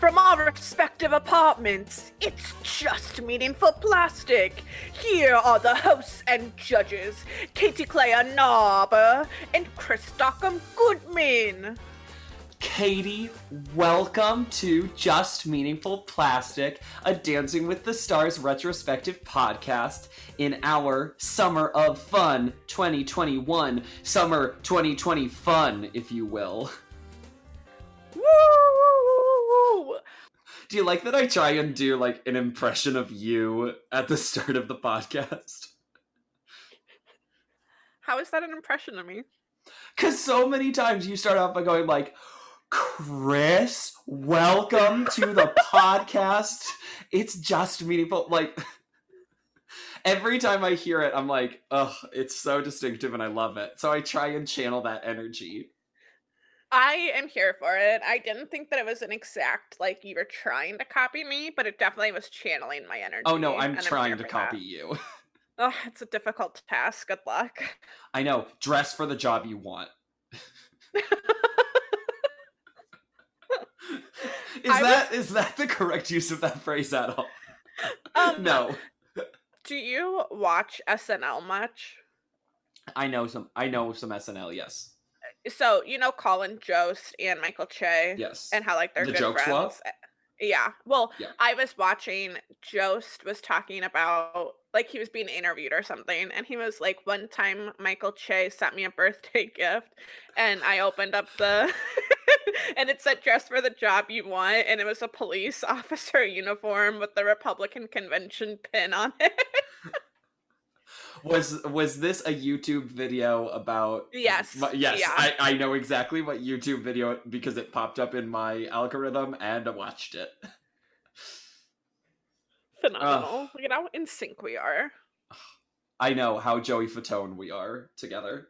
From our respective apartments, it's just meaningful plastic. Here are the hosts and judges, Katy Clea Narber and Chris Stockham Goodman. Katy, welcome to Just Meaningful Plastic, a Dancing with the Stars retrospective podcast in our Summer of Fun 2021, Summer 2020 fun, if you will. Woo! Do you like that I try and do like an impression of you at the start of the podcast? How is that an impression of me? Because so many times you start off by going like, Chris, welcome to the podcast. It's just meaningful. Like every time I hear it, I'm like, oh, it's so distinctive and I love it. So I try and channel that energy. I am here for it. I didn't think that it was an exact like you were trying to copy me, but it definitely was channeling my energy. Oh no, I'm trying here to copy that. you. Oh, it's a difficult task. Good luck. I know. Dress for the job you want. Is I that is that the correct use of that phrase at all? Um, no. Do you watch SNL much? I know some I know some SNL, yes. So you know Colin Jost and Michael Che, Yes. and how like they're The good joke swap? friends. Eh, Yeah. Well, Yeah. I was watching Jost was talking about like he was being interviewed or something, and he was like, one time Michael Che sent me a birthday gift, and I opened up the and it said dress for the job you want, and it was a police officer uniform with the Republican convention pin on it. Was was this a YouTube video about Yes, my- yes, yeah. I, I know exactly what YouTube video because it popped up in my algorithm and I watched it. Phenomenal. Look at how in sync we are. I know how Joey Fatone we are together.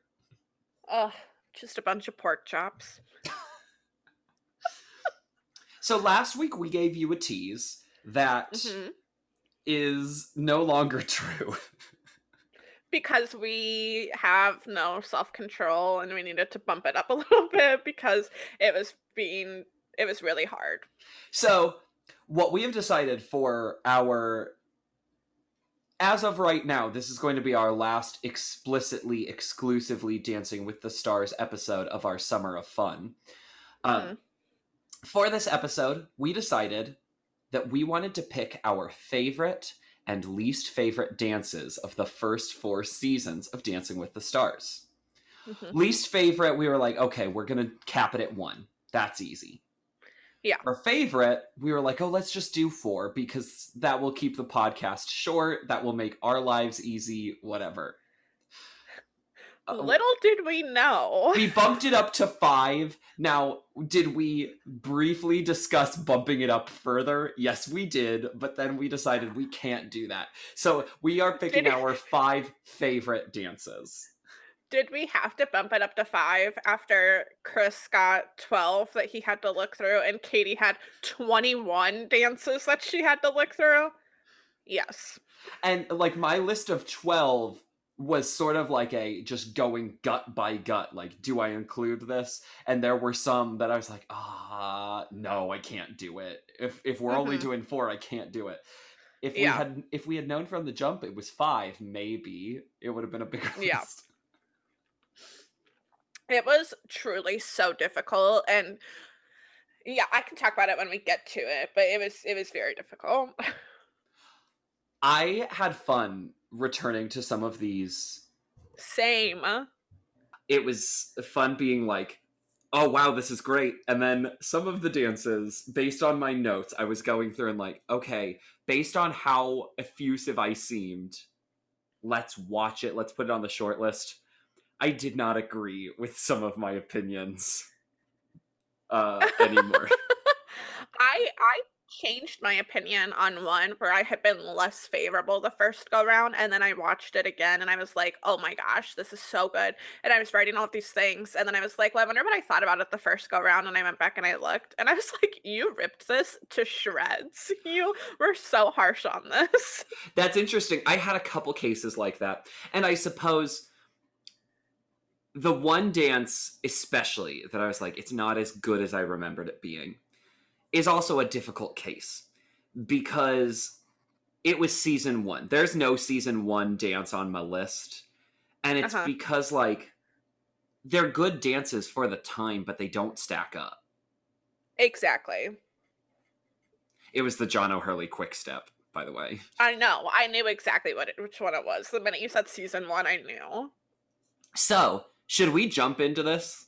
Ugh, just a bunch of pork chops. So last week we gave you a tease that is Mhm. no longer true. Because we have no self control and we needed to bump it up a little bit because it was being it was really hard. So, what we have decided for our as of right now, this is going to be our last explicitly exclusively Dancing with the Stars episode of our summer of fun. Um, Mhm. For this episode, we decided that we wanted to pick our favorite and least favorite dances of the first four seasons of Dancing with the Stars. Mhm. Least favorite, we were like, okay, we're gonna cap it at one. That's easy. Yeah. Our favorite, we were like, oh, let's just do four because that will keep the podcast short. That will make our lives easy. Whatever. Uh, Little did we know. we bumped it up to five. Now, did we briefly discuss bumping it up further? Yes, we did, but then we decided we can't do that. So we are picking Did- our five favorite dances. Did we have to bump it up to five after Chris got 12 that he had to look through and Katy had 21 dances that she had to look through? Yes. And like my list of 12 was sort of like a just going gut by gut like do I include this? And there were some that I was like, "Ah, no, I can't do it. If if we're only Mhm. doing 4, I can't do it." If we had if we had known from the jump it was 5, maybe it would have been a bigger Yeah. list. It was truly so difficult and yeah, I can talk about it when we get to it, but it was it was very difficult. I had fun returning to some of these Same. it was fun being like, oh wow, this is great. And then some of the dances, based on my notes, I was going through and like, okay, based on how effusive I seemed, let's watch it. Let's put it on the short list. I did not agree with some of my opinions uh, anymore. I I changed my opinion on one where I had been less favorable the first go round and then I watched it again and I was like, "Oh my gosh, this is so good." And I was writing all of these things and then I was like, "Well, I wonder what I thought about it the first go round." And I went back and I looked and I was like, "You ripped this to shreds. You were so harsh on this." That's interesting. I had a couple cases like that. And I suppose the one dance, especially, that I was like, it's not as good as I remembered it being, is also a difficult case because it was season one. There's no season one dance on my list. And it's Uh-huh. because, like, they're good dances for the time, but they don't stack up. Exactly. It was the John O'Hurley quick step, by the way. I know. I knew exactly what it, which one it was. The minute you said season one, I knew. So, should we jump into this?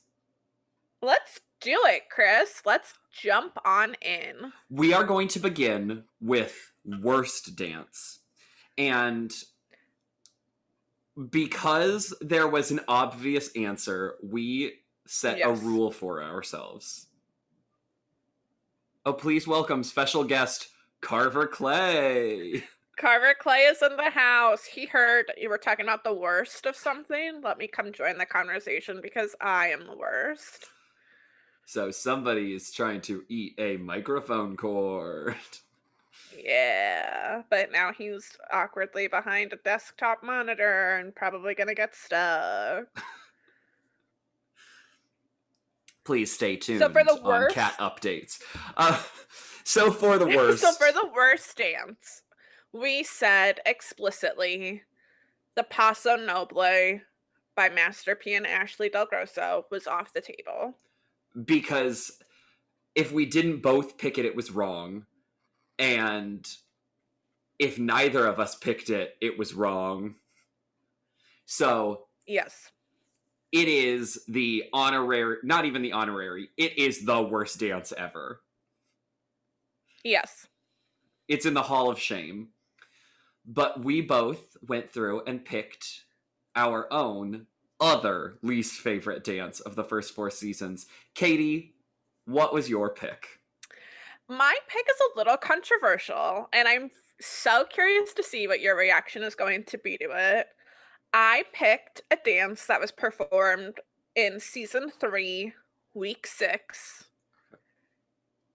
Let's do it, Chris. Let's jump on in. We are going to begin with worst dance. And because there was an obvious answer, we set a rule for ourselves. Oh, please welcome special guest Carver Clay. Carver Clay is in the house. He heard you were talking about the worst of something. Let me come join the conversation because I am the worst. So somebody is trying to eat a microphone cord. Yeah, but now he's awkwardly behind a desktop monitor and probably gonna get stuck. Please stay tuned So for the on worst- cat updates. Uh, so for the worst, so for the worst dance, we said explicitly the Paso Doble by Master P and Ashly DelGrosso was off the table. Because if we didn't both pick it, it was wrong. And if neither of us picked it, it was wrong. So Yes. it is the honorary, not even the honorary, it is the worst dance ever. Yes. It's in the Hall of Shame. But we both went through and picked our own other least favorite dance of the first four seasons. Katy, what was your pick? My pick is a little controversial, and I'm so curious to see what your reaction is going to be to it. I picked a dance that was performed in season three, week six.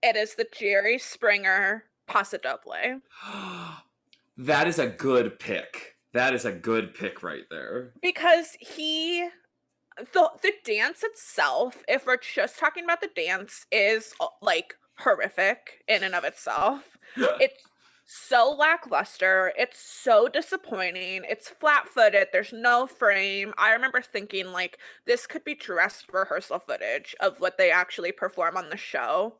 It is the Jerry Springer Paso Doble. that is a good pick. That is a good pick right there. because he the the dance itself if we're just talking about the dance is uh, like horrific in and of itself. It's so lackluster. It's so disappointing. It's flat-footed. There's no frame. I remember thinking like this could be dress rehearsal footage of what they actually perform on the show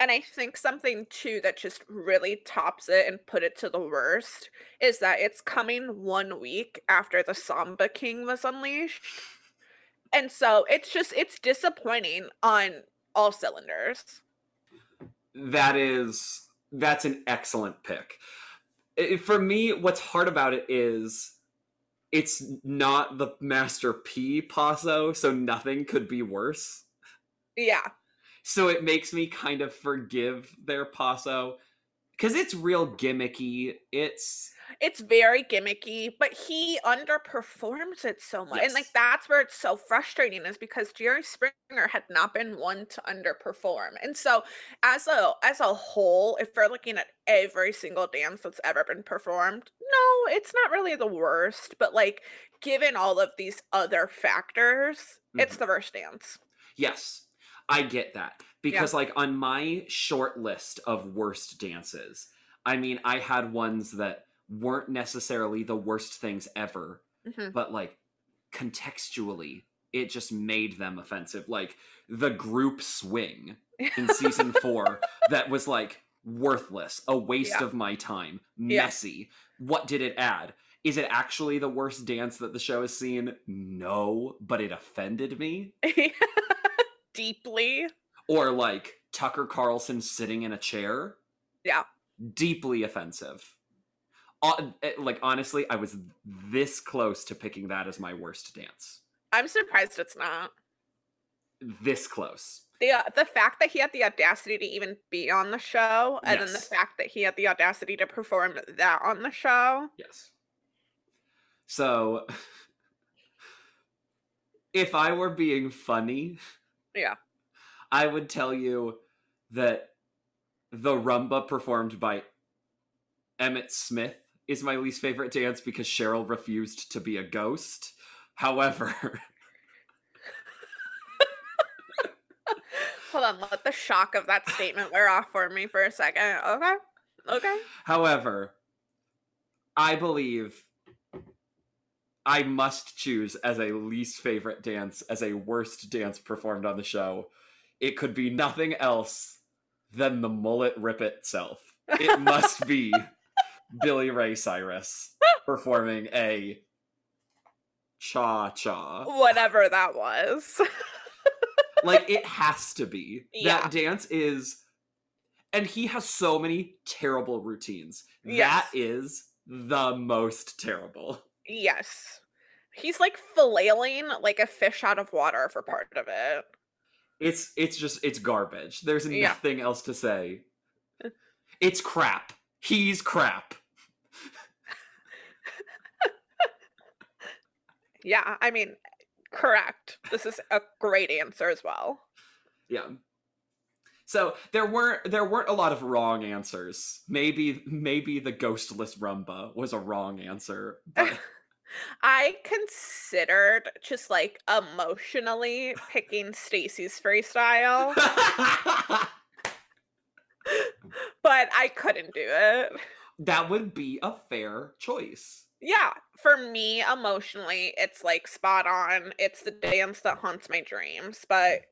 and i think something too that just really tops it and put it to the worst is that it's coming one week after the Samba King was unleashed. And so it's just it's disappointing on all cylinders. that is that's an excellent pick. I- For me, what's hard about it is it's not the Master P Paso, so nothing could be worse. Yeah. So it makes me kind of forgive their Paso because it's real gimmicky. It's It's very gimmicky, but he underperforms it so much. And like that's where it's so frustrating is because Jerry Springer had not been one to underperform. And so as a as a whole, if we're looking at every single dance that's ever been performed, no, it's not really the worst, but like given all of these other factors, it's mm-hmm. the worst dance. Yes, I get that. Because, like, on my short list of worst dances, I mean, I had ones that weren't necessarily the worst things ever, Mhm. but, like, contextually, it just made them offensive. Like, the group swing in season four that was, like, worthless, a waste Yeah. of my time, Yeah. messy. What did it add? Is it actually the worst dance that the show has seen? No, but it offended me Deeply. or like Tucker Carlson sitting in a chair. Yeah. Deeply offensive. Uh, like honestly, I was this close to picking that as my worst dance. I'm surprised it's not. This close. the uh, the fact that he had the audacity to even be on the show and then the fact that he had the audacity to perform that on the show Yes. So if I were being funny, Yeah. I would tell you that the rumba performed by Emmitt Smith is my least favorite dance because Cheryl refused to be a ghost. However, Hold on, let the shock of that statement wear off for me for a second. Okay. Okay. However, I believe I must choose as a least favorite dance, as a worst dance performed on the show. It could be nothing else than the mullet rip itself. It must be Billy Ray Cyrus performing a cha cha. Whatever that was. Like it has to be. Yeah. That dance is and he has so many terrible routines. Yes. That is the most terrible. Yes. He's like flailing like a fish out of water for part of it. It's it's just it's garbage. There's Yeah. nothing else to say. Uh. It's crap. He's crap. Yeah, I mean, correct. This is a great answer as well. Yeah. So there weren't there weren't a lot of wrong answers. Maybe maybe the ghostless rumba was a wrong answer. But I considered just like emotionally picking Stacy's freestyle, but I couldn't do it. that would be a fair choice. Yeah, for me emotionally, it's like spot on. It's the dance that haunts my dreams, but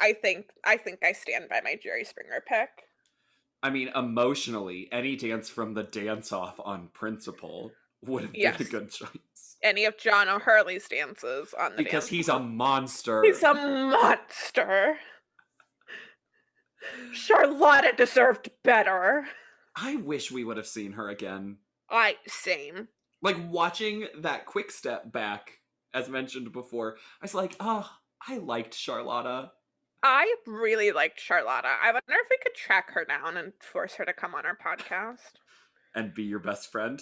I think I think I stand by my Jerry Springer pick. I mean, emotionally, any dance from the dance off on principle would have been a good choice. Any of John O'Hurley's dances on the Because dance he's a monster. he's a monster. Charlotta deserved better. I wish we would have seen her again. I same. Like watching that quick step back, as mentioned before, I was like, oh, I liked Charlotta. I really liked Charlotta. I wonder if we could track her down and force her to come on our podcast. And be your best friend.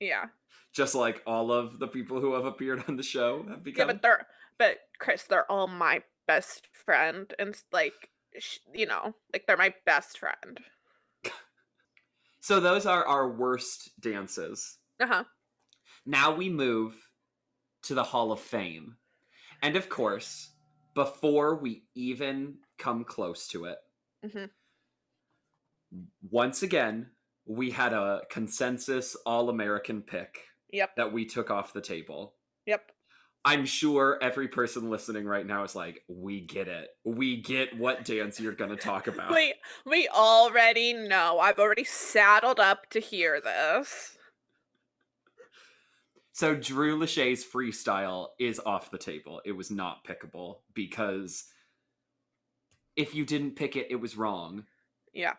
Yeah. Just like all of the people who have appeared on the show have become. Yeah, but they're but Chris, they're all my best friend and like you know, like they're my best friend. So those are our worst dances. Uh-huh. Now we move to the Hall of Fame. And of course, before we even come close to it, Mhm. once again, we had a consensus All American pick Yep. that we took off the table. Yep. I'm sure every person listening right now is like, we get it. We get what dance you're going to talk about. We we already know. I've already saddled up to hear this. So Drew Lachey's freestyle is off the table. It was not pickable because if you didn't pick it, it was wrong. Yeah.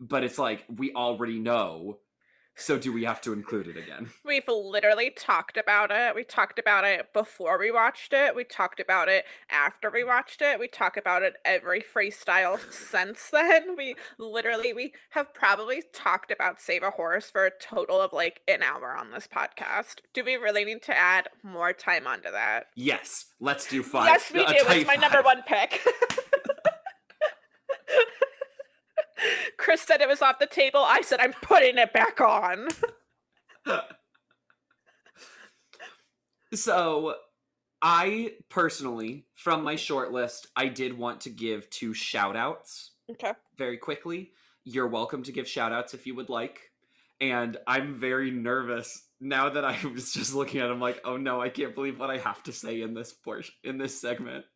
But it's like we already know. So do we have to include it again? We've literally talked about it. We talked about it before we watched it. We talked about it after we watched it. We talk about it every freestyle since then. We literally we have probably talked about Save a Horse for a total of like an hour on this podcast. Do we really need to add more time onto that? Yes, let's do five. yes, we a do. It's my number one pick. Chris said it was off the table. I said I'm putting it back on. So, I personally, from my short list, I did want to give two shout outs Okay. very quickly. You're welcome to give shout outs if you would like. And I'm very nervous now that I was just looking at him like, oh no, I can't believe what I have to say in this portion in this segment.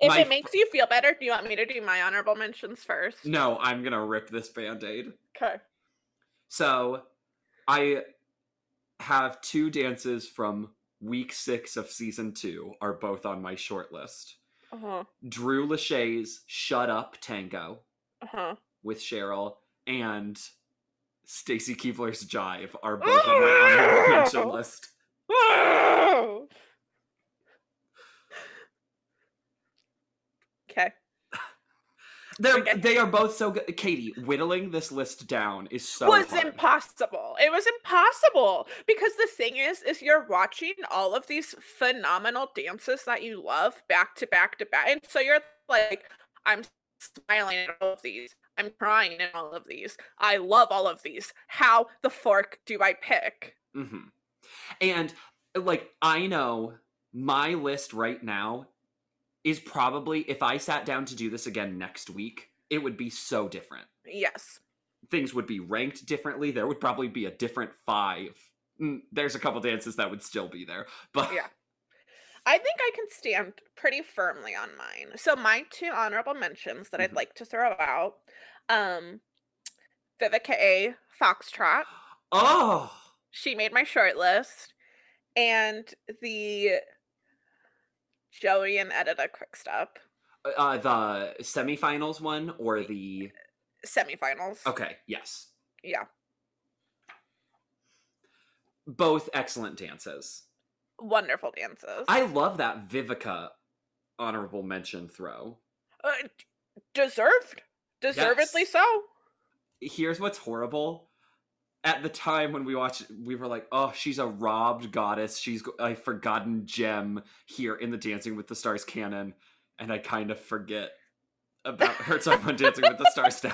If My it makes you feel better, do you want me to do my honorable mentions first? No, I'm gonna rip this band-aid. Okay. So I have two dances from week six of season two are both on my short list. Uh-huh. Drew Lachey's Shut Up Tango Uh-huh. with Cheryl and Stacy Keibler's Jive are both on my honorable mention list. Okay. They're Okay. they are both so good. Katy, whittling this list down is so was hard. impossible. It was impossible because the thing is, is you're watching all of these phenomenal dances that you love back to back to back, and so you're like, I'm smiling at all of these. I'm crying at all of these. I love all of these. How the fork do I pick? hmm And like I know my list right now is probably if I sat down to do this again next week, it would be so different. Yes. Things would be ranked differently. There would probably be a different five. Mm, There's a couple dances that would still be there, but Yeah. I think I can stand pretty firmly on mine. So my two honorable mentions that I'd Mhm. like to throw out, um, Vivica A. Foxtrot. oh, She made my short list, and the Joey and Edyta Quickstep uh, the semifinals one or the semifinals. okay, yes, Yeah, both excellent dances. wonderful dances. I love that Vivica honorable mention throw. Uh, d- deserved, deservedly Yes. so. Here's what's horrible. At the time when we watched, it, we were like, "Oh, she's a robbed goddess. She's a forgotten gem here in the Dancing with the Stars canon," and I kind of forget about her time on Dancing with the Stars now.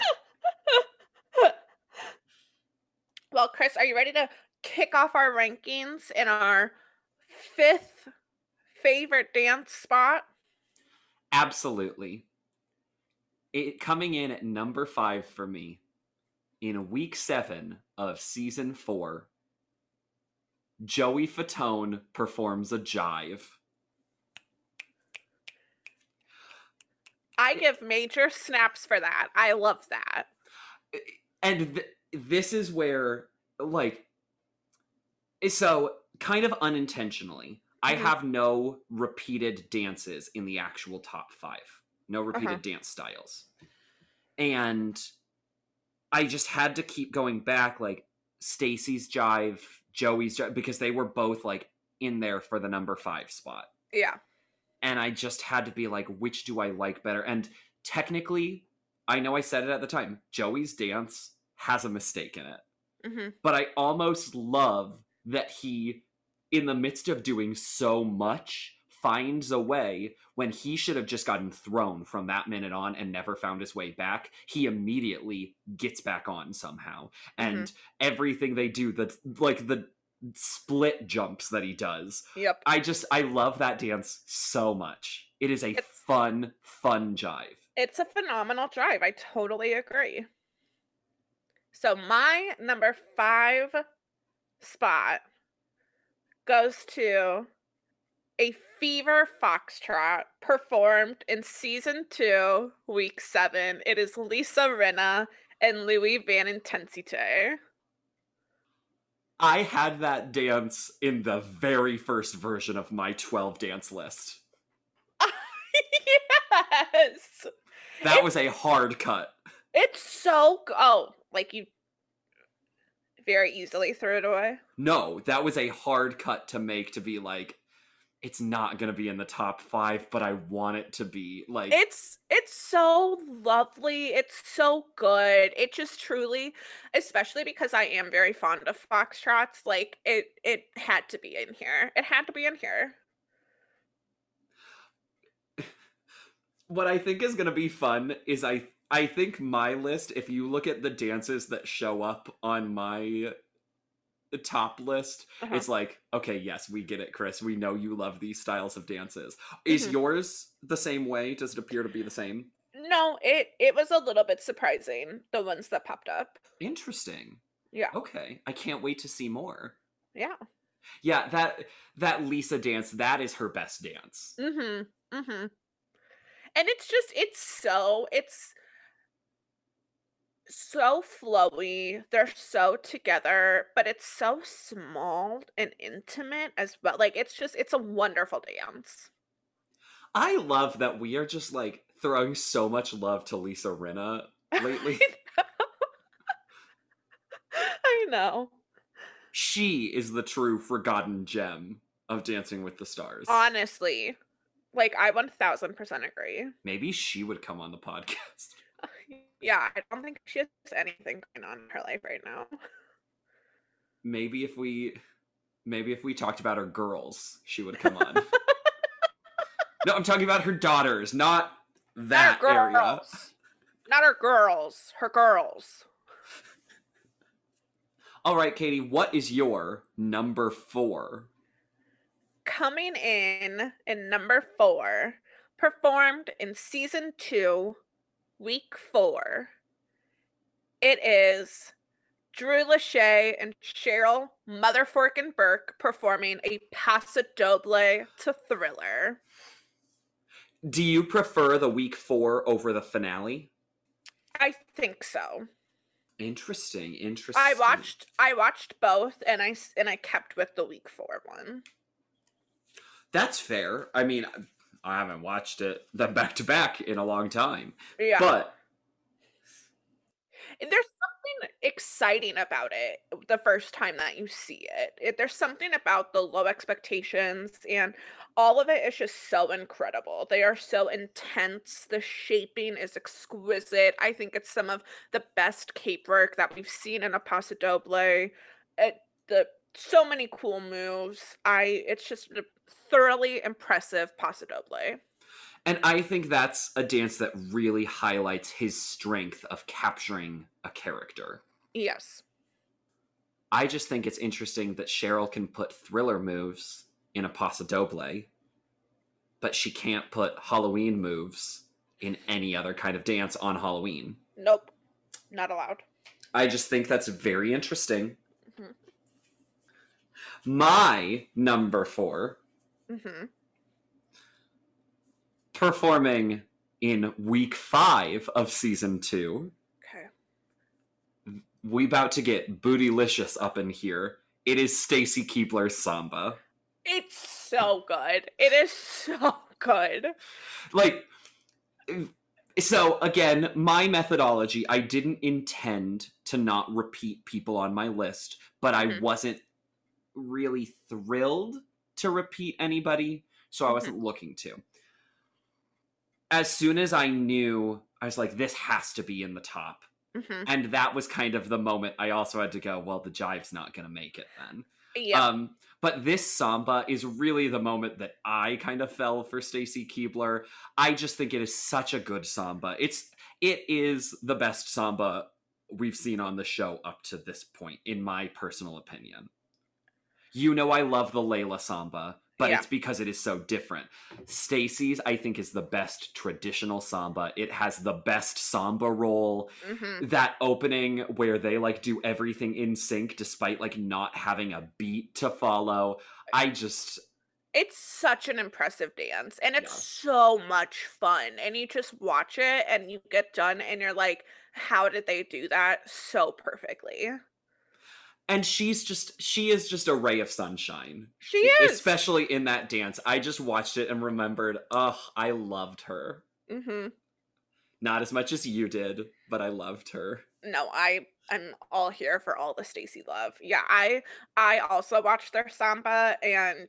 well, Chris, are you ready to kick off our rankings in our fifth favorite dance spot? Absolutely. It coming in at number five for me in week seven of season four. Joey Fatone performs a jive. I give major snaps for that. I love that. and th- this is where like so kind of unintentionally i Mhm. have no repeated dances in the actual top five no repeated Uh-huh. dance styles and i just had to keep going back like stacy's jive joey's jive because they were both like in there for the number five spot Yeah. and I just had to be like, which do I like better? And technically, I know I said it at the time. Joey's dance has a mistake in it, hmm but I almost love that he, in the midst of doing so much, finds a way when he should have just gotten thrown from that minute on and never found his way back. He immediately gets back on somehow, mm-hmm. and everything they do, the like the split jumps that he does Yep. I just I love that dance so much. It is a It's- fun, fun jive. It's a phenomenal jive. I totally agree. So my number five spot goes to a fever foxtrot performed in season two, week seven. It is Lisa Rinna and Louis Van Amstel. I had that dance in the very first version of my 12 dance list. yes. That It- was a hard cut. It's so oh, like you very easily threw it away. No, that was a hard cut to make to be like it's not going to be in the top 5, but I want it to be like It's it's so lovely. It's so good. It just truly, especially because I am very fond of foxtrots, like it it had to be in here. It had to be in here. what I think is going to be fun is I I think my list if you look at the dances that show up on my top list Uh-huh. it's like okay yes we get it chris we know you love these styles of dances is Mhm. yours the same way does it appear to be the same No, it it was a little bit surprising the ones that popped up. interesting Yeah. okay i can't wait to see more Yeah. yeah that that lisa dance that is her best dance mm-hmm mm-hmm And it's just it's so it's so flowy. They're so together, but it's so small and intimate as well. Like it's just it's a wonderful dance. i love that we are just like throwing so much love to lisa rinna lately I know. she is the true forgotten gem of dancing with the stars Honestly. Like I 1000% agree. maybe she would come on the podcast Yeah, I don't think she has anything going on in her life right now. maybe if we maybe if we talked about her girls she would come on no i'm talking about her daughters not that Not area girls. Not her girls. Her girls. all right katy what is your number four Coming in in number four, performed in season two, week four. It is Drew Lachey and Cheryl Motherforkin Burke performing a Paso Doble to Thriller. Do you prefer the week four over the finale? I think so. Interesting. Interesting. I watched I watched both and I and I kept with the week 4 one. That's fair. I mean, I haven't watched it them back to back in a long time, Yeah. but And there's something exciting about it the first time that you see it. it. There's something about the low expectations and all of it is just so incredible. They are so intense. The shaping is exquisite. I think it's some of the best cape work that we've seen in a Paso Doble. It, the so many cool moves. I it's just a thoroughly impressive Paso Doble. and I think that's a dance that really highlights his strength of capturing a character. Yes. I just think it's interesting that Cheryl can put thriller moves in a Paso Doble, but she can't put Halloween moves in any other kind of dance on Halloween. Nope. Not allowed. I just think that's very interesting. Mhm. My number four, Mhm. performing in week five of season two, Okay. we about to get bootylicious up in here. It is Stacy Keibler's Samba. It's so good. It is so good. like so again my methodology i didn't intend to not repeat people on my list but i Mhm. wasn't really thrilled to repeat anybody so i Mhm. wasn't looking to as soon as i knew i was like this has to be in the top hmm and that was kind of the moment i also had to go well the jive's not going to make it then Yeah. um, but this samba is really the moment that I kind of fell for Stacy Keibler. I just think it is such a good samba. It's it is the best samba we've seen on the show up to this point, in my personal opinion. You know I love the Laila samba, but Yeah. it's because it is so different. Stacy's, I think, is the best traditional samba. It has the best samba roll hmm that opening where they like do everything in sync despite like not having a beat to follow i just It's such an impressive dance and it's Yeah. so much fun. And you just watch it and you get done and you're like, how did they do that so perfectly? And she's just she is just a ray of sunshine She is. especially in that dance i just watched it and remembered ugh i loved her hmm not as much as you did but i loved her No, I I'm all here for all the Stacy love. Yeah, I I also watched their samba and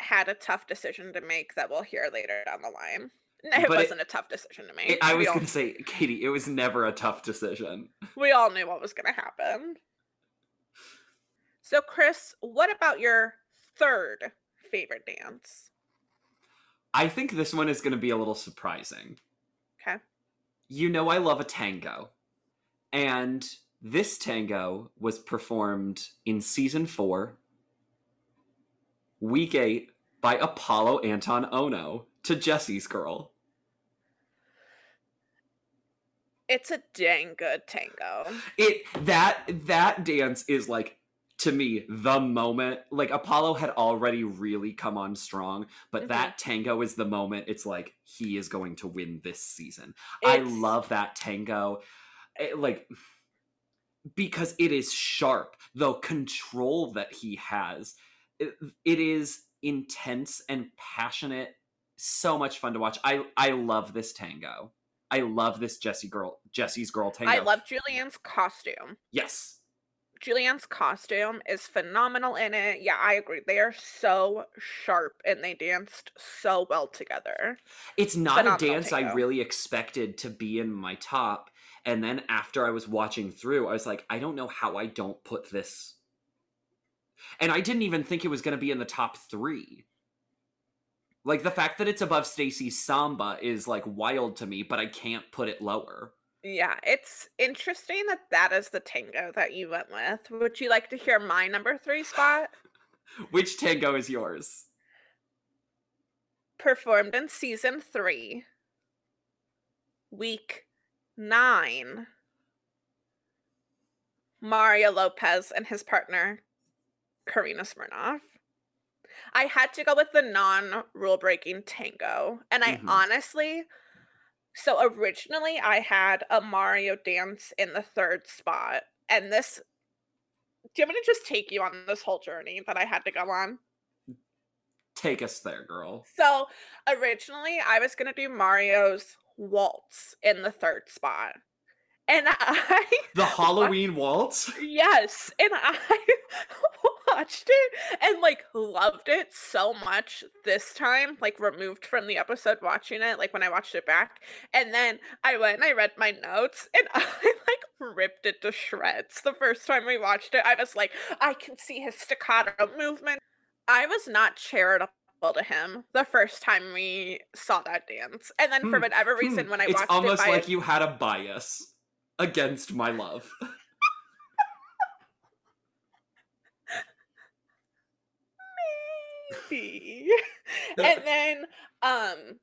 had a tough decision to make that we'll hear later down the line. No, It But wasn't a tough decision to make. It- i we was all, gonna say katy it was never a tough decision we all knew what was going to happen. So, Chris, what about your third favorite dance? i think this one is gonna be a little surprising Okay. you know I love a tango. And this tango was performed in season four, week eight, by Apolo Anton Ohno to Jesse's Girl. It's a dang good tango. It that that dance is like to me the moment like Apolo had already really come on strong, but Mhm. that tango is the moment it's like he is going to win this season. I love that tango. It, like because it is sharp, the control that he has. It, it is intense and passionate. So much fun to watch. I I love this tango. I love this Jessie girl Jesse's girl tango. I love Julianne's costume. Yes. Julianne's costume is phenomenal in it. Yeah, I agree. They are so sharp and they danced so well together. It's not Phenomenal a dance I really expected to be in my top. And then after I was watching through, I was like, I don't know how I don't put this. And I didn't even think it was going to be in the top three. Like the fact that it's above Stacy's Samba is like wild to me, but I can't put it lower. Yeah, it's interesting that that is the tango that you went with. Would you like to hear my number three spot? Which tango is yours? performed in season three, week nine. Mario Lopez and his partner, Karina Smirnoff. I had to go with the non rule breaking tango. And I Mhm. honestly, so originally I had a Mario dance in the third spot. And this, do you want me to just take you on this whole journey that I had to go on? Take us there, girl. So originally I was going to do Mario's waltz in the third spot. And I The Halloween waltz? Yes, and I watched it and like loved it so much this time, like removed from the episode watching it, like when I watched it back. And then I went and I read my notes and I like ripped it to shreds. The first time we watched it, I was like, I can see his staccato movement. I was not charitable to him the first time we saw that dance. And then for Hmm, whatever Hmm, reason, when I it's watched almost it by like you had a bias against my love. maybe. and then um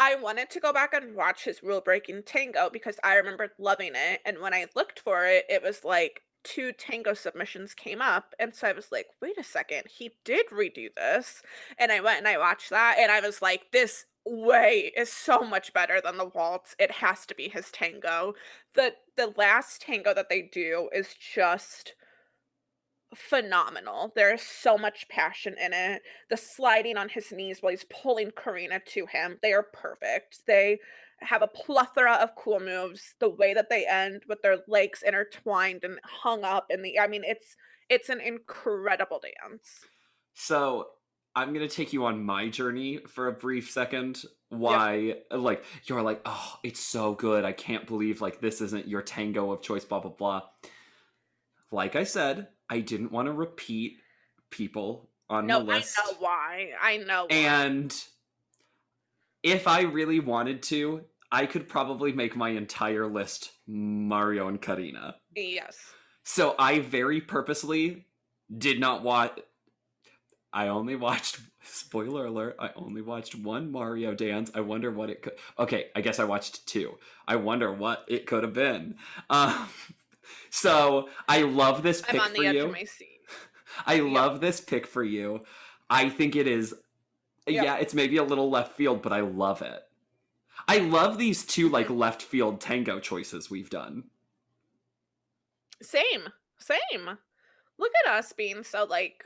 I wanted to go back and watch his rule breaking tango because I remembered loving it. And when I looked for it, it was like two tango submissions came up. And so I was like, wait a second, he did redo this. And I went and I watched that and I was like, this way is so much better than the waltz. It has to be his tango. The the last tango that they do is just phenomenal. There is so much passion in it. The sliding on his knees while he's pulling Karina to him, they are perfect. They have a plethora of cool moves. The way that they end with their legs intertwined and hung up in the I mean it's it's an incredible dance. So I'm gonna take you on my journey for a brief second. Why, like, you're like, oh, it's so good. I can't believe like this isn't your tango of choice. Blah blah blah. Like I said, I didn't want to repeat people on No, the I know why. I know why. and if I really wanted to, I could probably make my entire list Mario and Karina. yes. So I very purposely did not watch. I only watched. Spoiler alert! I only watched one Mario dance. I wonder what it could. Okay, I guess I watched two. I wonder what it could have been. Um, so I love this I'm pick on for edge you. of my seat. I Yeah. love this pick for you. I think it is. Yeah. Yeah, it's maybe a little left field, but I love it. I love these two like Mm-hmm. left field tango choices we've done. Same. Same. Look at us being so like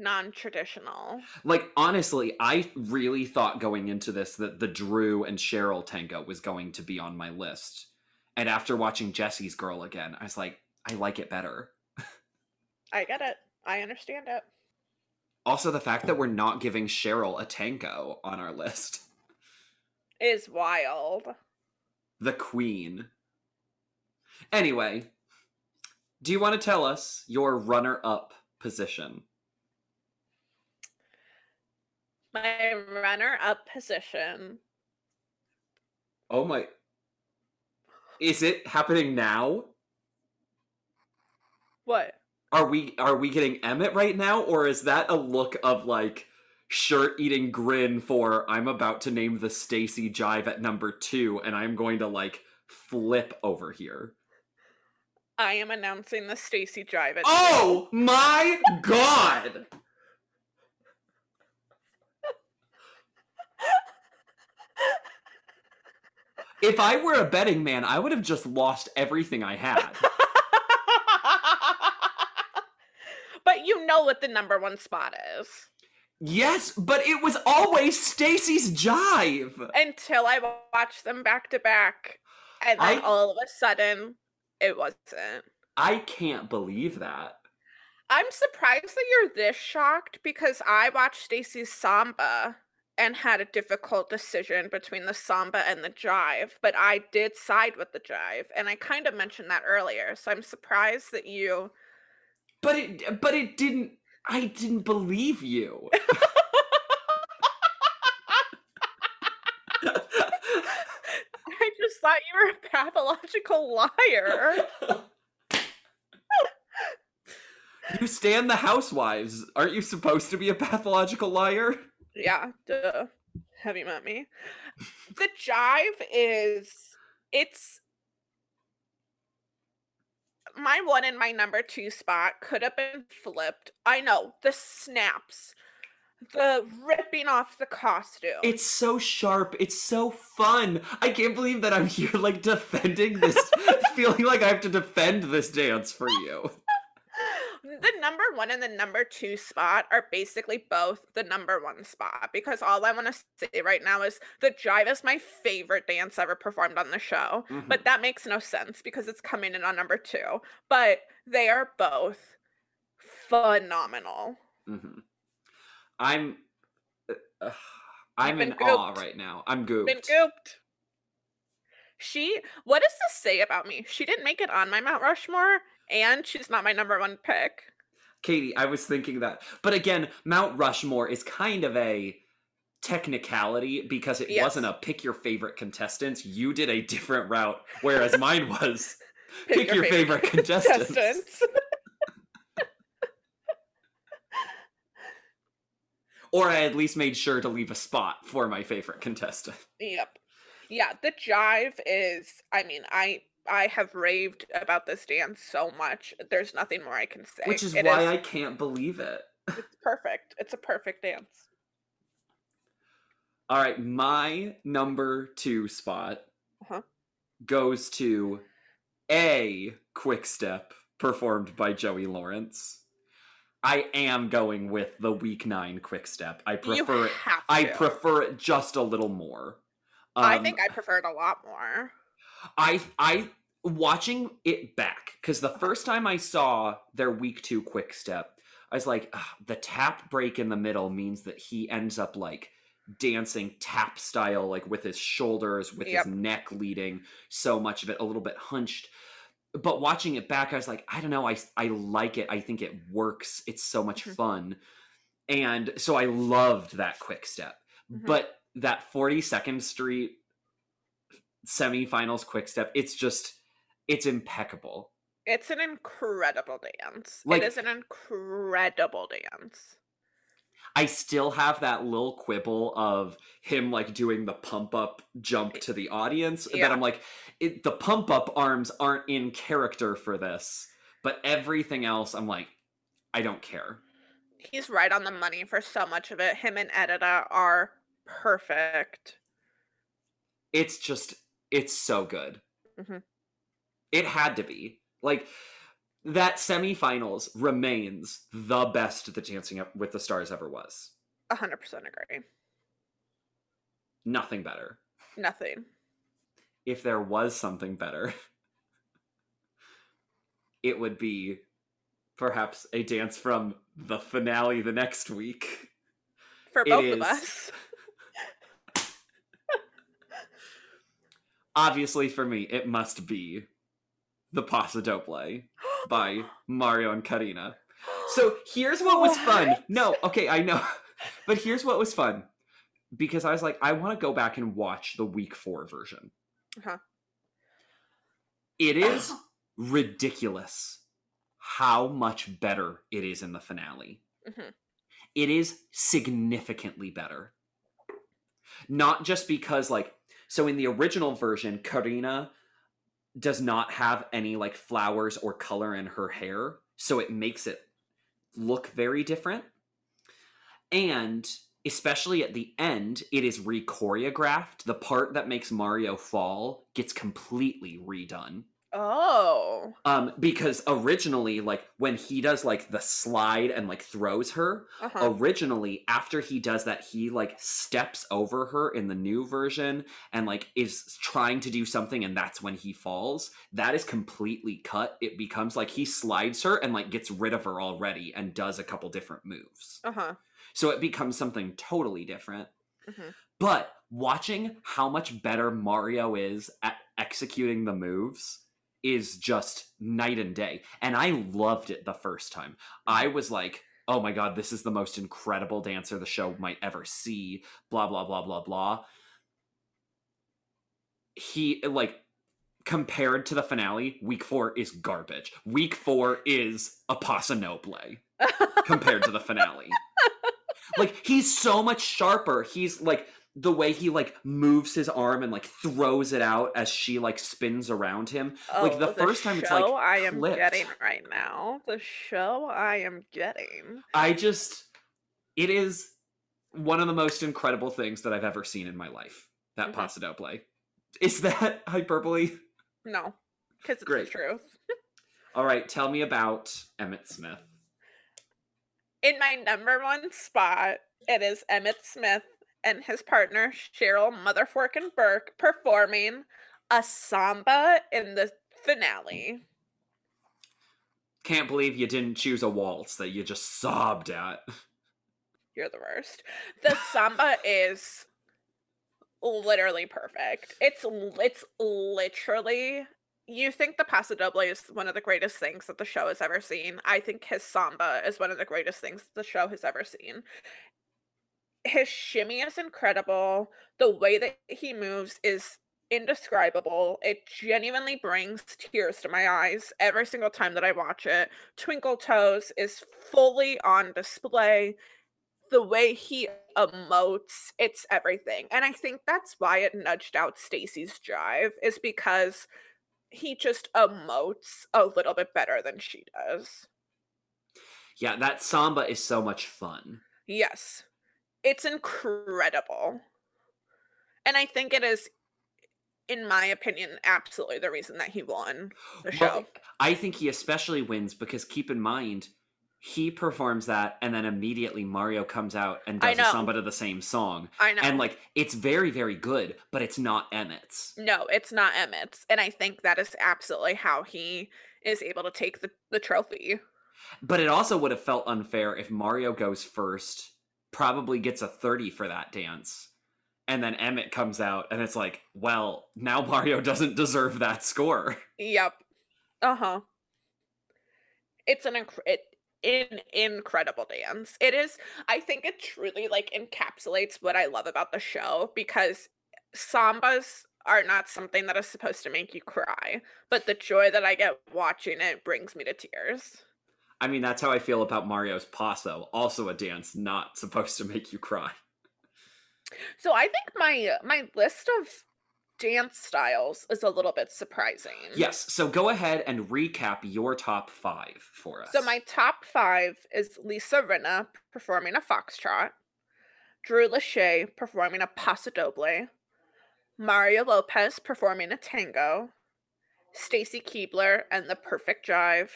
non-traditional. Like honestly, I really thought going into this that the Drew and Cheryl tango was going to be on my list. And after watching Jesse's Girl again, I was like, I like it better. I get it. I understand it. Also, the fact that we're not giving Cheryl a tango on our list. Is wild. The Queen. Anyway, do you want to tell us your runner up position? My runner-up position. Oh my. Is it happening now? What? Are we are we getting Emmitt right now, or is that a look of like shirt eating grin for I'm about to name the Stacy Jive at number two, and I'm going to like flip over here? I am announcing the Stacy Jive at Oh my god! If I were a betting man, I would have just lost everything I had. but you know what the number one spot is. yes, but it was always Stacy's Jive. Until I watched them back to back. And then I- all of a sudden, it wasn't. I can't believe that. I'm surprised that you're this shocked because I watched Stacy's Samba and had a difficult decision between the Samba and the Jive, but I did side with the Jive, and I kind of mentioned that earlier. So I'm surprised that you. But it but it didn't I didn't believe you. I just thought you were a pathological liar. you stand the housewives. Aren't you supposed to be a pathological liar? Yeah, duh. Have you met me? The jive is it's my one and my number 2 spot could have been flipped. I know, the snaps, the ripping off the costume. It's so sharp. It's so fun. I can't believe that I'm here, like, defending this, feeling like I have to defend this dance for you. The number 1 and the number 2 spot are basically both the number 1 spot because all I wanna say right now is the jive is my favorite dance ever performed on the show, Mhm. but that makes no sense because it's coming in on number 2, but they are both phenomenal. Mhm. I'm, uh, I'm been in awe right now. I'm Been gooped. gooped. She what does this say about me? She didn't make it on my Mount Rushmore, and she's not my number 1 pick. Katy, I was thinking that. But again, Mount Rushmore is kind of a technicality because it wasn't a pick your favorite contestants. You did a different route, whereas mine was pick, your, favorite, contestants. contestants. Or I at least made sure to leave a spot for my favorite contestant. Yep. Yeah, the jive is I mean, I I have raved about this dance so much. There's nothing more I can say. Which is It why I can't believe it. it's perfect. It's a perfect dance. All right, my number two spot Uh-huh. goes to a quick step performed by Joey Lawrence. I am going with the week nine quick step. I prefer it. I prefer it just a little more. I Um, think I prefer it a lot more. I I watching it back because the first time I saw their week two quick step, I was like, the tap break in the middle means that he ends up like dancing tap style, like with his shoulders, with Yep. his neck leading, so much of it a little bit hunched. But watching it back, I was like, I don't know, I I like it. I think it works. It's so much Mhm. fun, and so I loved that quick step. Mhm. But that 42nd Street semifinals quick step it's just it's impeccable It's an incredible dance. Like- it is an incredible dance. i still have that little quibble of him like doing the pump up jump to the audience Yeah. that i'm like it, the pump up arms aren't in character for this but everything else i'm like i don't care He's right on the money for so much of it. Him and Edyta are perfect. it's just it's so good Mhm. it had to be like that semifinals remains the best the dancing with the stars ever was 100% agree. nothing better Nothing. if there was something better, it would be perhaps a dance from the finale the next week. For both is. of us. Obviously, for me, it must be the Paso Doble by Mario and Karina. So here's what was fun. No, okay, I know. But here's what was fun. Because I was like, I want to go back and watch the week four version. Uh-huh. It is ridiculous how much better it is in the finale. Mhm. It is significantly better. Not just because, like, so in the original version, Karina does not have any like flowers or color in her hair, so it makes it look very different. And especially at the end, it is re-choreographed. The part that makes Mario fall gets completely redone. Oh. Um, because originally, like when he does like the slide and like throws her, Uh-huh. originally after he does that he like steps over her in the new version and like is trying to do something and that's when he falls that is completely cut it becomes like he slides her and like gets rid of her already and does a couple different moves Uh-huh. so it becomes something totally different Mhm. but watching how much better mario is at executing the moves is just night and day. And i loved it the first time. I was like oh my god this is the most incredible dancer the show might ever see blah blah blah blah blah. He like compared to the finale week four is garbage. Week four is a pasa noble compared to the finale. Like he's so much sharper. He's like the way he like moves his arm and like throws it out as she like spins around him. like the, Oh, first time it's like I am flipped. getting right now. The show I am getting. I just it is one of the most incredible things that I've ever seen in my life. That Mhm. Paso Doble. Is that hyperbole? No, because it's Great. the truth. All right, tell me about Emmitt Smith. In my number one spot, it is Emmitt Smith and his partner Cheryl Motherforkin Burke performing a samba in the finale. Can't believe you didn't choose a waltz that you just sobbed at. You're the worst. The samba is literally perfect. It's it's literally you think the Paso Doble is one of the greatest things that the show has ever seen. I think his samba is one of the greatest things the show has ever seen. His shimmy is incredible. The way that he moves is indescribable. It genuinely brings tears to my eyes every single time that I watch it. Twinkle Toes is fully on display the way he emotes, it's everything. And I think that's why it nudged out Stacy's jive is because he just emotes a little bit better than she does. Yeah, that samba is so much fun. Yes. It's incredible. And I think it is in my opinion absolutely the reason that he won the show. Well, I think he especially wins because keep in mind, he performs that and then immediately Mario comes out and does a samba to the same song. I know. And like it's very, very good, but it's not Emmitt's. no, it's not Emmitt's. And I think that is absolutely how he is able to take the, the trophy. But it also would have felt unfair if Mario goes first, probably gets a 30 for that dance. And then Emmitt comes out and it's like, well, now Mario doesn't deserve that score. Yep. Uh huh. It's an inc- it, incredible dance. It is. I think it truly like encapsulates what I love about the show because sambas are not something that is supposed to make you cry, but the joy that I get watching it brings me to tears. I mean, that's how I feel about Mario's Paso, also a dance not supposed to make you cry. So I think my my list of dance styles is a little bit surprising. Yes, so go ahead and recap your top five for us. So my top five is Lisa Rinna performing a foxtrot, Drew Lachey performing a paso doble, Mario Lopez performing a tango, Stacy Keibler and the perfect jive,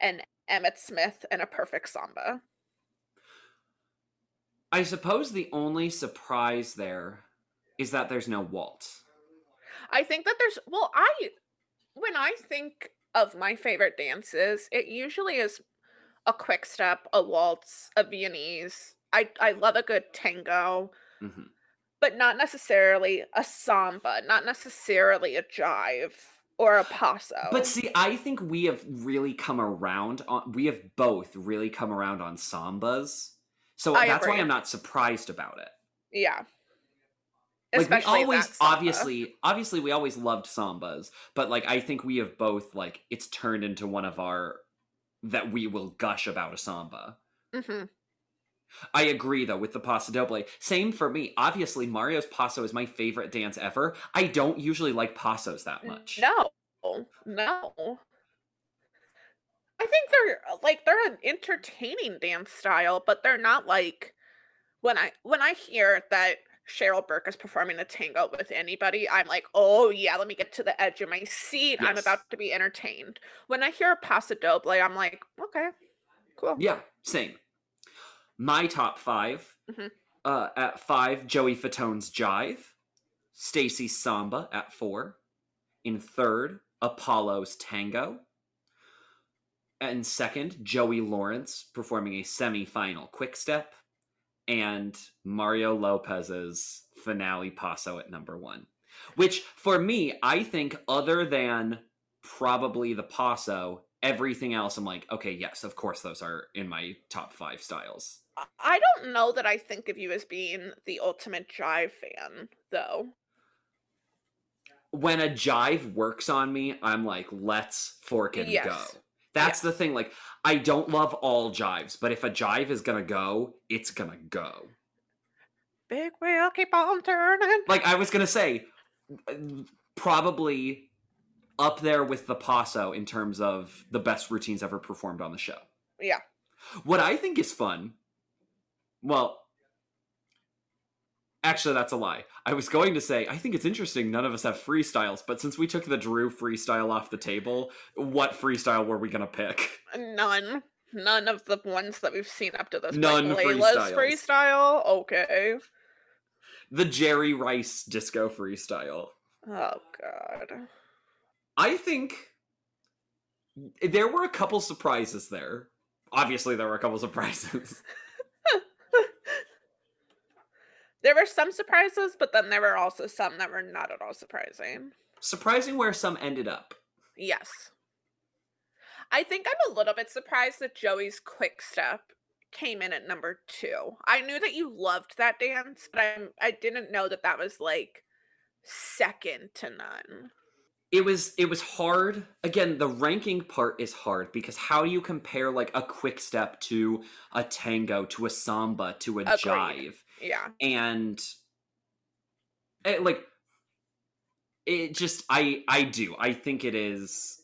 and Emmitt Smith and a perfect samba. I suppose the only surprise there is that there's no waltz. I think that there's well, I when I think of my favorite dances, it usually is a quick step, a waltz, a Viennese. I I love a good tango. Mhm. but not necessarily a samba, not necessarily a jive or a paso. But see, I think we have really come around on we have both really come around on sambas. So I that's why. I'm not surprised about it. yeah, Like we always obviously obviously we always loved sambas, but like I think we have both like it's turned into one of our that we will gush about a samba. hmm I agree though with the paso doble. Same for me. Obviously, Mario's paso is my favorite dance ever. I don't usually like pasos that much. No, no. I think they're like they're an entertaining dance style, but they're not like when I when I hear that Cheryl Burke is performing a tango with anybody, I'm like, oh yeah, let me get to the edge of my seat. I'm about to be entertained. When I hear a paso doble, I'm like, okay, cool. Yeah, same. My top 5 Mhm. Uh, at five, Joey Fatone's Jive. Stacy Samba at four. In third, Apolo's Tango. And second, Joey Lawrence performing a semi-final quick step. And Mario Lopez's finale paso at number one. Which, for me, I think other than probably the paso, everything else, I'm like, okay, yes, of course, those are in my top five styles. I- don't know that I think of you as being the ultimate jive fan, though. When a jive works on me, I'm like, let's fork and Yes. go. That's the thing. Like, I don't love all jives, but if a jive is gonna go, it's gonna go. Big wheel keep on turning. Like I was gonna say, uh, probably up there with the Paso in terms of the best routines ever performed on the show. Yeah. What I think is fun, well, actually, that's a lie. I was going to say, I think it's interesting none of us have freestyles, but since we took the Drew freestyle off the table, what freestyle were we going to pick? None. None of the ones that we've seen up to this None point. Laila's freestyle. Okay. The Jerry Rice disco freestyle. Oh god. I think there were a couple surprises there. Obviously, there were a couple surprises. There were some surprises, but then there were also some that were not at all surprising. Surprising where some ended up. Yes. I think I'm a little bit surprised that Joey's quick step came in at number two. I knew that you loved that dance, but I'm I didn't know that that was like second to none. it was it was hard again the ranking part is hard because how do you compare like a quick step to a tango to a samba to a Agreed. jive Yeah. and it, like it just i i do i think it is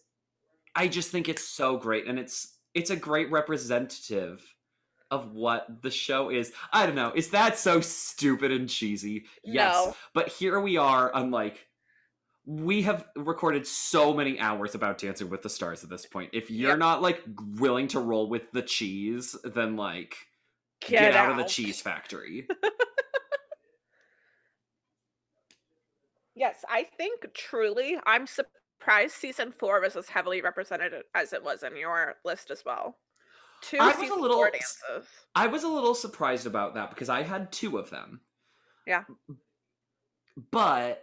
i just think it's so great and it's it's a great representative of what the show is i don't know is that so stupid and cheesy yes No. but here we are on like we have recorded so many hours about dancing with the stars at this point if you're Yep. not like willing to roll with the cheese then like Get, get, out of the cheese factory Yes, I think truly I'm surprised season four was as heavily represented as it was in your list as well. Two I was a season little four dances. I was a little surprised about that because I had two of them. Yeah. But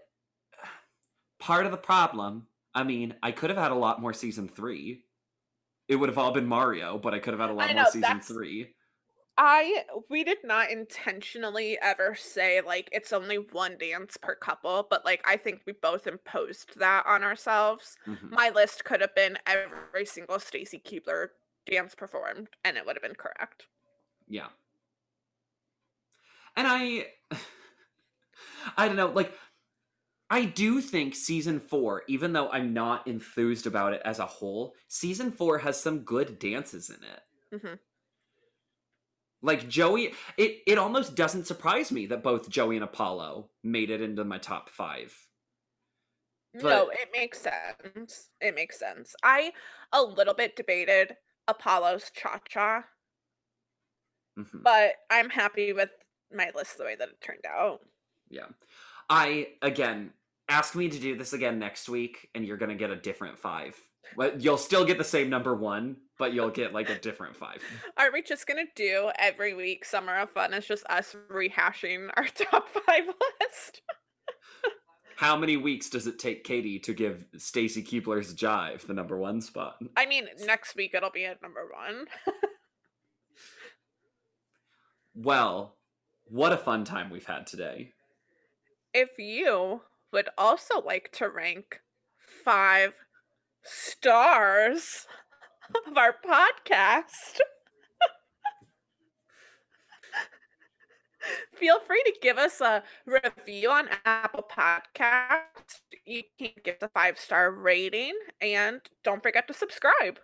part of the problem, I mean, I could have had a lot more season three. It would have all been Mario, but I could have had a lot I more season three. I we did not intentionally ever say like it's only one dance per couple, but like I think we both imposed that on ourselves. Mhm. My list could have been every single Stacy Keibler dance performed, and it would have been correct. Yeah. And I I don't know, like I do think season 4, even though I'm not enthused about it as a whole, season 4 has some good dances in it. hmm Like Joey, it it almost doesn't surprise me that both Joey and Apolo made it into my top 5. no, it makes sense. It makes sense. I a little bit debated Apolo's cha cha, Mhm. but I'm happy with my list the way that it turned out. Yeah. I again ask me to do this again next week and you're going to get a different 5. Well, you'll still get the same number 1, but you'll get like a different 5. Are we just gonna do every week Summer of Fun? It's just us rehashing our top five list. How many weeks does it take Katy to give Stacy Keibler's Jive the number 1 spot? I mean, next week it'll be at number one. Well, what a fun time we've had today. If you would also like to rank five stars of our podcast, feel free to give us a review on Apple Podcast. You can give the five star rating and don't forget to subscribe.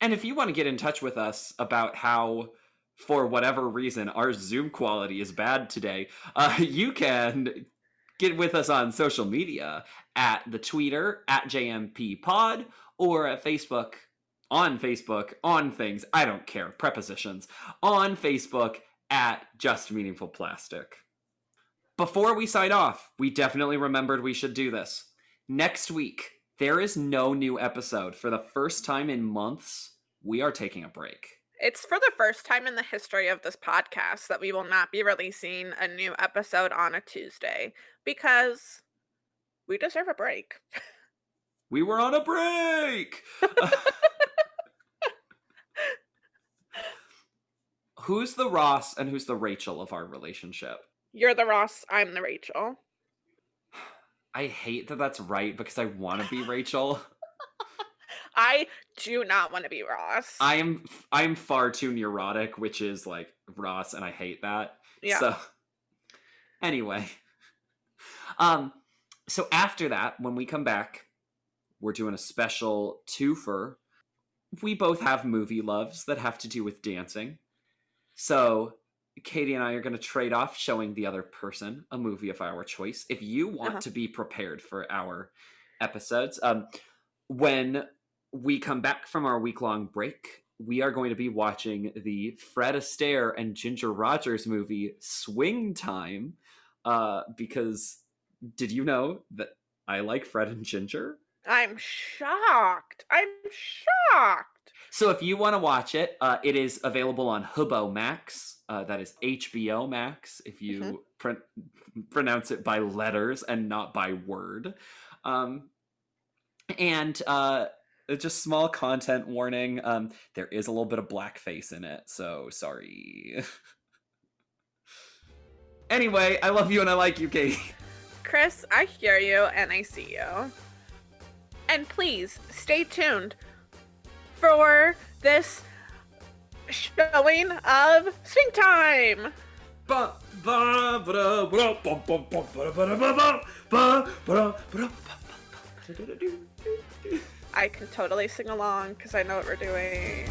And if you want to get in touch with us about how, for whatever reason, our Zoom quality is bad today, uh, you can get with us on social media at the Twitter at JMP Pod or at Facebook on Facebook on things I don't care prepositions on Facebook at Just Meaningful Plastic. Before we sign off, we definitely remembered we should do this. Next week, there is no new episode. For the first time in months, we are taking a break. It's for the first time in the history of this podcast that we will not be releasing a new episode on a Tuesday because we deserve a break. We were on a break! who's the Ross and who's the Rachel of our relationship? You're the Ross, I'm the Rachel. I hate that that's right because I want to be Rachel. I do not want to be Ross. I am I'm far too neurotic, which is like Ross, and I hate that. yeah. So Anyway. Um so after that, when we come back, we're doing a special twofer. We both have movie loves that have to do with dancing. So Katy and I are going to trade off showing the other person a movie of our choice. If you want Uh-huh. to be prepared for our episodes, um, when we come back from our week long break, we are going to be watching the Fred Astaire and Ginger Rogers movie Swing Time. Uh, because did you know that I like Fred and Ginger? I'm shocked. I'm shocked. So if you want to watch it, uh, it is available on Hubo Max. Uh, that is HBO Max if you Mhm. pr- pronounce it by letters and not by word. Um, and uh, just small content warning. Um, there is a little bit of blackface in it, so sorry. anyway, I love you and I like you, Katy. Chris, I hear you and I see you. And please stay tuned for this showing of Swing Time. I can totally sing along because I know what we're doing.